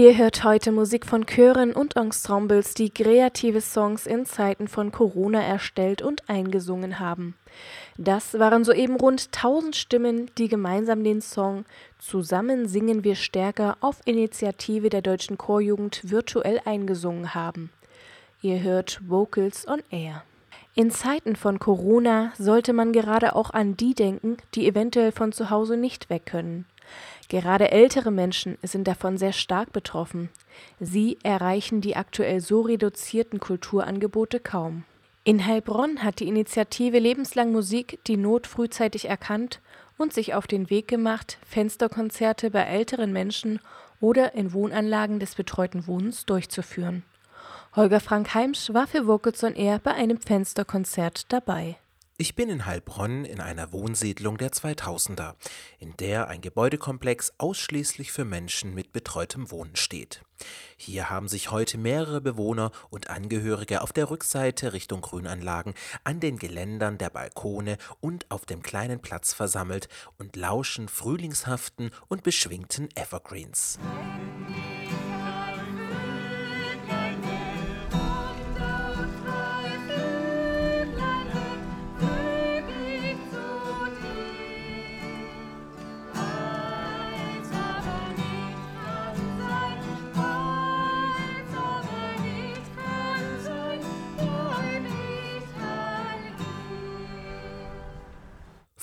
Ihr hört heute Musik von Chören und Ensembles, die kreative Songs in Zeiten von Corona erstellt und eingesungen haben. Das waren soeben rund 1000 Stimmen, die gemeinsam den Song Zusammen singen wir stärker auf Initiative der deutschen Chorjugend virtuell eingesungen haben. Ihr hört Vocals on Air. In Zeiten von Corona sollte man gerade auch an die denken, die eventuell von zu Hause nicht weg können. Gerade ältere Menschen sind davon sehr stark betroffen. Sie erreichen die aktuell so reduzierten Kulturangebote kaum. In Heilbronn hat die Initiative Lebenslang Musik die Not frühzeitig erkannt und sich auf den Weg gemacht, Fensterkonzerte bei älteren Menschen oder in Wohnanlagen des betreuten Wohnens durchzuführen. Holger Frank Heimsch war für Vocals on Air bei einem Fensterkonzert dabei. Ich bin in Heilbronn in einer Wohnsiedlung der 2000er, in der ein Gebäudekomplex ausschließlich für Menschen mit betreutem Wohnen steht. Hier haben sich heute mehrere Bewohner und Angehörige auf der Rückseite Richtung Grünanlagen, an den Geländern der Balkone und auf dem kleinen Platz versammelt und lauschen frühlingshaften und beschwingten Evergreens.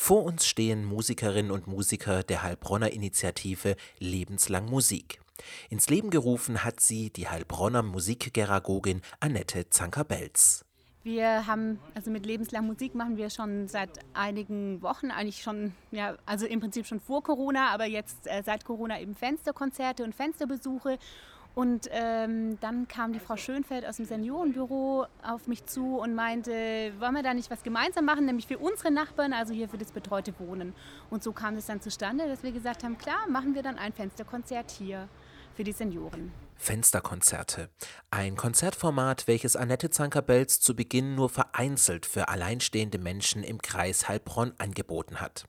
Vor uns stehen Musikerinnen und Musiker der Heilbronner Initiative Lebenslang Musik. Ins Leben gerufen hat sie die Heilbronner Musikgeragogin Annette Zanker-Belz. Wir haben, also mit Lebenslang Musik machen wir schon seit einigen Wochen, eigentlich schon, ja, also im Prinzip schon vor Corona, aber jetzt äh, seit Corona eben Fensterkonzerte und Fensterbesuche. Und ähm, dann kam die Frau Schönfeld aus dem Seniorenbüro auf mich zu und meinte, wollen wir da nicht was gemeinsam machen, nämlich für unsere Nachbarn, also hier für das betreute Wohnen. Und so kam es dann zustande, dass wir gesagt haben, klar, machen wir dann ein Fensterkonzert hier für die Senioren. Fensterkonzerte. Ein Konzertformat, welches Annette Zanker-Belz zu Beginn nur vereinzelt für alleinstehende Menschen im Kreis Heilbronn angeboten hat.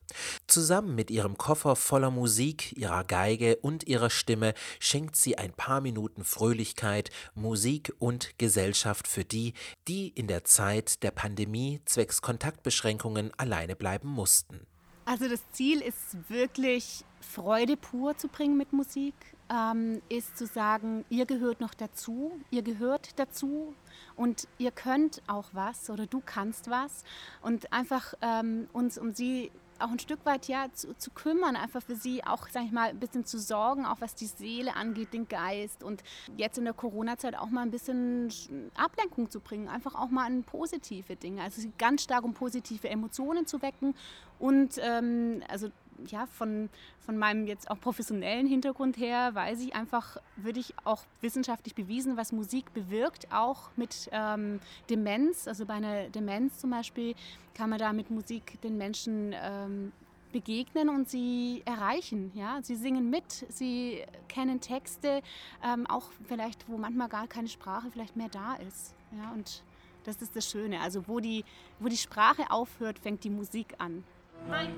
Zusammen mit ihrem Koffer voller Musik, ihrer Geige und ihrer Stimme schenkt sie ein paar Minuten Fröhlichkeit, Musik und Gesellschaft für die, die in der Zeit der Pandemie zwecks Kontaktbeschränkungen alleine bleiben mussten. Also das Ziel ist wirklich Freude pur zu bringen mit Musik, ähm, ist zu sagen, ihr gehört noch dazu, ihr gehört dazu und ihr könnt auch was oder du kannst was. Und einfach ähm, uns um sie auch ein Stück weit ja zu, zu, kümmern, einfach für sie auch, sag ich mal, ein bisschen zu sorgen, auch was die Seele angeht, den Geist und jetzt in der Corona-Zeit auch mal ein bisschen Ablenkung zu bringen, einfach auch mal an positive Dinge, also ganz stark um positive Emotionen zu wecken und ähm, also ja, von, von meinem jetzt auch professionellen Hintergrund her weiß ich einfach, würde ich auch wissenschaftlich bewiesen, was Musik bewirkt, auch mit ähm, Demenz. Also bei einer Demenz zum Beispiel kann man da mit Musik den Menschen ähm, begegnen und sie erreichen. Ja? Sie singen mit, sie kennen Texte, ähm, auch vielleicht, wo manchmal gar keine Sprache vielleicht mehr da ist. Ja? Und das ist das Schöne. Also wo die, wo die Sprache aufhört, fängt die Musik an. Mein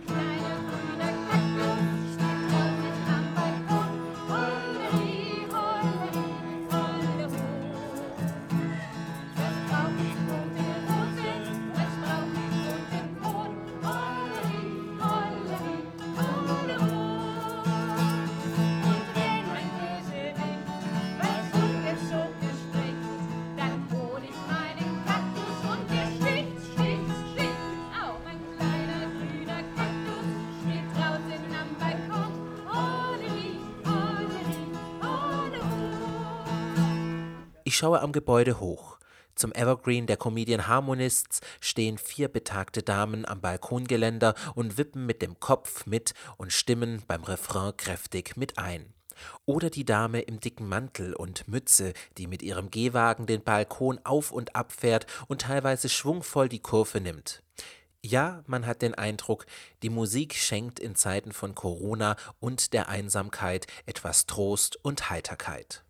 schaue am Gebäude hoch. Zum Evergreen der Comedian Harmonists stehen vier betagte Damen am Balkongeländer und wippen mit dem Kopf mit und stimmen beim Refrain kräftig mit ein. Oder die Dame im dicken Mantel und Mütze, die mit ihrem Gehwagen den Balkon auf und ab fährt und teilweise schwungvoll die Kurve nimmt. Ja, man hat den Eindruck, die Musik schenkt in Zeiten von Corona und der Einsamkeit etwas Trost und Heiterkeit.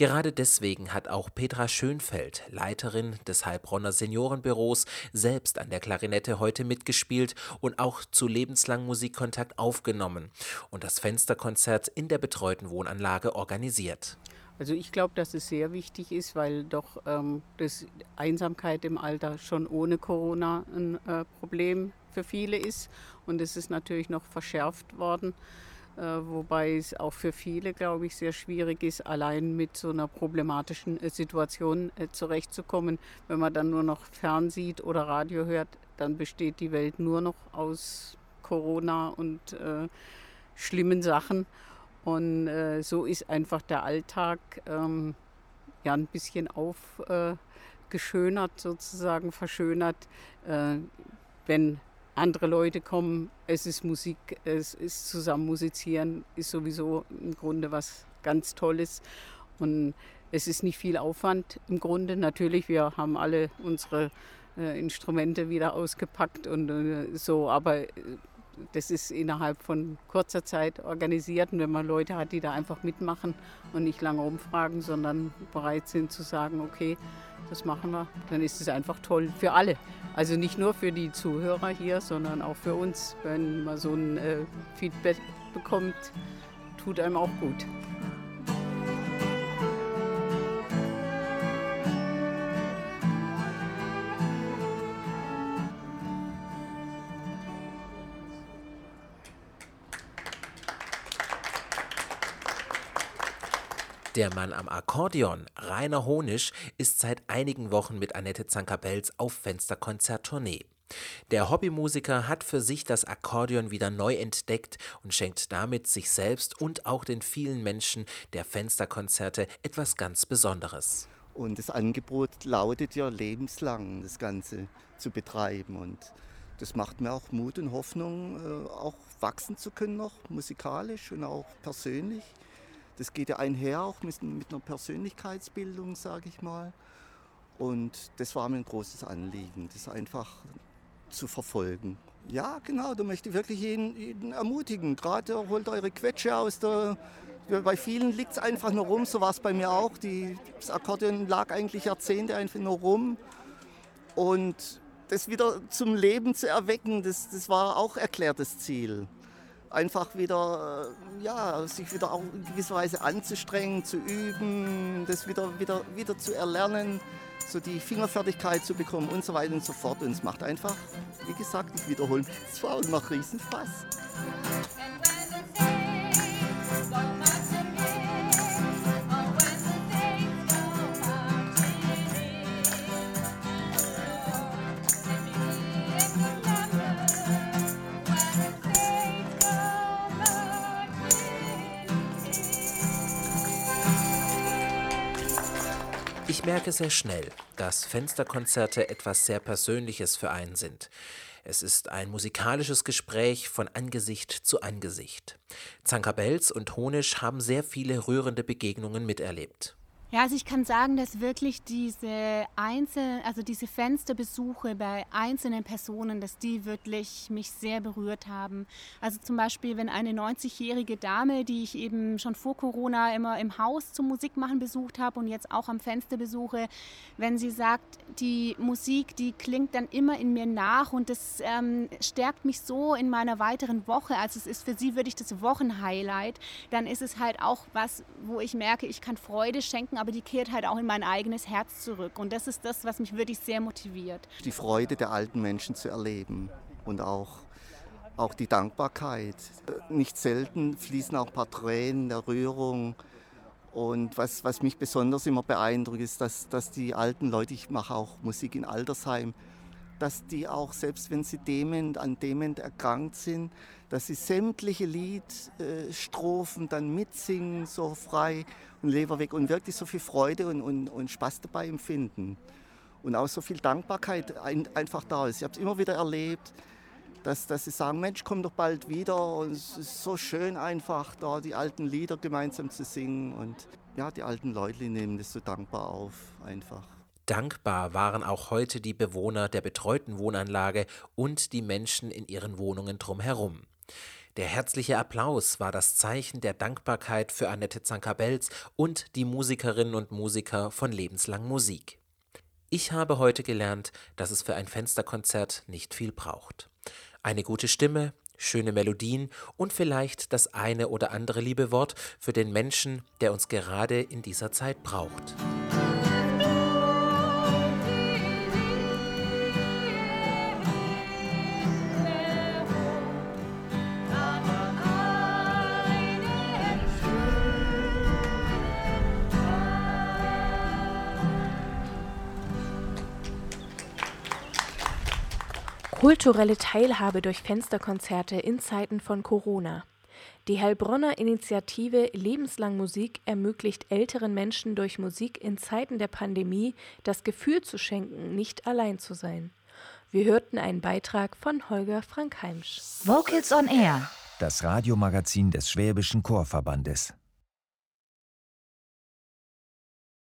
Gerade deswegen hat auch Petra Schönfeld, Leiterin des Heilbronner Seniorenbüros, selbst an der Klarinette heute mitgespielt und auch zu lebenslang Musikkontakt aufgenommen und das Fensterkonzert in der betreuten Wohnanlage organisiert. Also ich glaube, dass es sehr wichtig ist, weil doch ähm, das Einsamkeit im Alter schon ohne Corona ein äh, Problem für viele ist und es ist natürlich noch verschärft worden. Äh, wobei es auch für viele, glaube ich, sehr schwierig ist, allein mit so einer problematischen äh, Situation äh, zurechtzukommen. Wenn man dann nur noch fernsieht oder Radio hört, dann besteht die Welt nur noch aus Corona und äh, schlimmen Sachen. Und äh, so ist einfach der Alltag ähm, ja ein bisschen aufgeschönert, sozusagen verschönert, wenn andere Leute kommen, es ist Musik, es ist zusammen musizieren, ist sowieso im Grunde was ganz Tolles. Und es ist nicht viel Aufwand im Grunde. Natürlich, wir haben alle unsere äh, Instrumente wieder ausgepackt und äh, so, aber äh, das ist innerhalb von kurzer Zeit organisiert. Und wenn man Leute hat, die da einfach mitmachen und nicht lange umfragen, sondern bereit sind zu sagen, okay, das machen wir, dann ist es einfach toll für alle. Also nicht nur für die Zuhörer hier, sondern auch für uns. Wenn man so ein äh, Feedback bekommt, tut einem auch gut. Der Mann am Akkordeon, Rainer Honisch, ist seit einigen Wochen mit Annette Zanker-Belz auf Fensterkonzert-Tournee. Der Hobbymusiker hat für sich das Akkordeon wieder neu entdeckt und schenkt damit sich selbst und auch den vielen Menschen der Fensterkonzerte etwas ganz Besonderes. Und das Angebot lautet ja lebenslang, das Ganze zu betreiben. Und das macht mir auch Mut und Hoffnung, äh, auch wachsen zu können noch musikalisch und auch persönlich das geht ja einher auch mit, mit einer Persönlichkeitsbildung, sage ich mal. Und das war mir ein großes Anliegen, das einfach zu verfolgen. Ja, genau, da möchte ich wirklich jeden, jeden ermutigen. Gerade holt eure Quetsche aus der. Bei vielen liegt es einfach nur rum, so war es bei mir auch. Die, das Akkordeon lag eigentlich Jahrzehnte einfach nur rum. Und das wieder zum Leben zu erwecken, das, das war auch erklärtes Ziel einfach wieder, äh, ja, sich wieder auch in gewisser Weise anzustrengen, zu üben, das wieder, wieder, wieder zu erlernen, so die Fingerfertigkeit zu bekommen und so weiter und so fort. Und es macht einfach, wie gesagt, ich wiederhole mich zwar und macht riesen Spaß. Merke sehr schnell, dass Fensterkonzerte etwas sehr Persönliches für einen sind. Es ist ein musikalisches Gespräch von Angesicht zu Angesicht. Zankabels und Honisch haben sehr viele rührende Begegnungen miterlebt. Ja, also ich kann sagen, dass wirklich diese einzelnen, also diese Fensterbesuche bei einzelnen Personen, dass die wirklich mich sehr berührt haben. Also zum Beispiel, wenn eine 90-jährige Dame, die ich eben schon vor Corona immer im Haus zum Musikmachen besucht habe und jetzt auch am Fenster besuche, wenn sie sagt, die Musik, die klingt dann immer in mir nach und das ähm, stärkt mich so in meiner weiteren Woche. Also es ist für sie wirklich das Wochenhighlight. Dann ist es halt auch was, wo ich merke, ich kann Freude schenken aber die kehrt halt auch in mein eigenes Herz zurück. Und das ist das, was mich wirklich sehr motiviert. Die Freude der alten Menschen zu erleben und auch, auch die Dankbarkeit. Nicht selten fließen auch ein paar Tränen der Rührung. Und was, was mich besonders immer beeindruckt, ist, dass, dass die alten Leute, ich mache auch Musik in Altersheim, dass die auch, selbst wenn sie dement, an Dement erkrankt sind, dass sie sämtliche Liedstrophen dann mitsingen, so frei und leber weg und wirklich so viel Freude und, und, und Spaß dabei empfinden. Und auch so viel Dankbarkeit ein, einfach da ist. Ich habe es immer wieder erlebt, dass, dass sie sagen, Mensch, komm doch bald wieder. Und es ist so schön einfach, da die alten Lieder gemeinsam zu singen. Und ja, die alten Leute nehmen das so dankbar auf, einfach. Dankbar waren auch heute die Bewohner der betreuten Wohnanlage und die Menschen in ihren Wohnungen drumherum. Der herzliche Applaus war das Zeichen der Dankbarkeit für Annette Zankabels und die Musikerinnen und Musiker von Lebenslang Musik. Ich habe heute gelernt, dass es für ein Fensterkonzert nicht viel braucht. Eine gute Stimme, schöne Melodien und vielleicht das eine oder andere liebe Wort für den Menschen, der uns gerade in dieser Zeit braucht. Kulturelle Teilhabe durch Fensterkonzerte in Zeiten von Corona. Die Heilbronner Initiative Lebenslang Musik ermöglicht älteren Menschen durch Musik in Zeiten der Pandemie das Gefühl zu schenken, nicht allein zu sein. Wir hörten einen Beitrag von Holger Frankheimsch. Vocals on Air, das Radiomagazin des Schwäbischen Chorverbandes.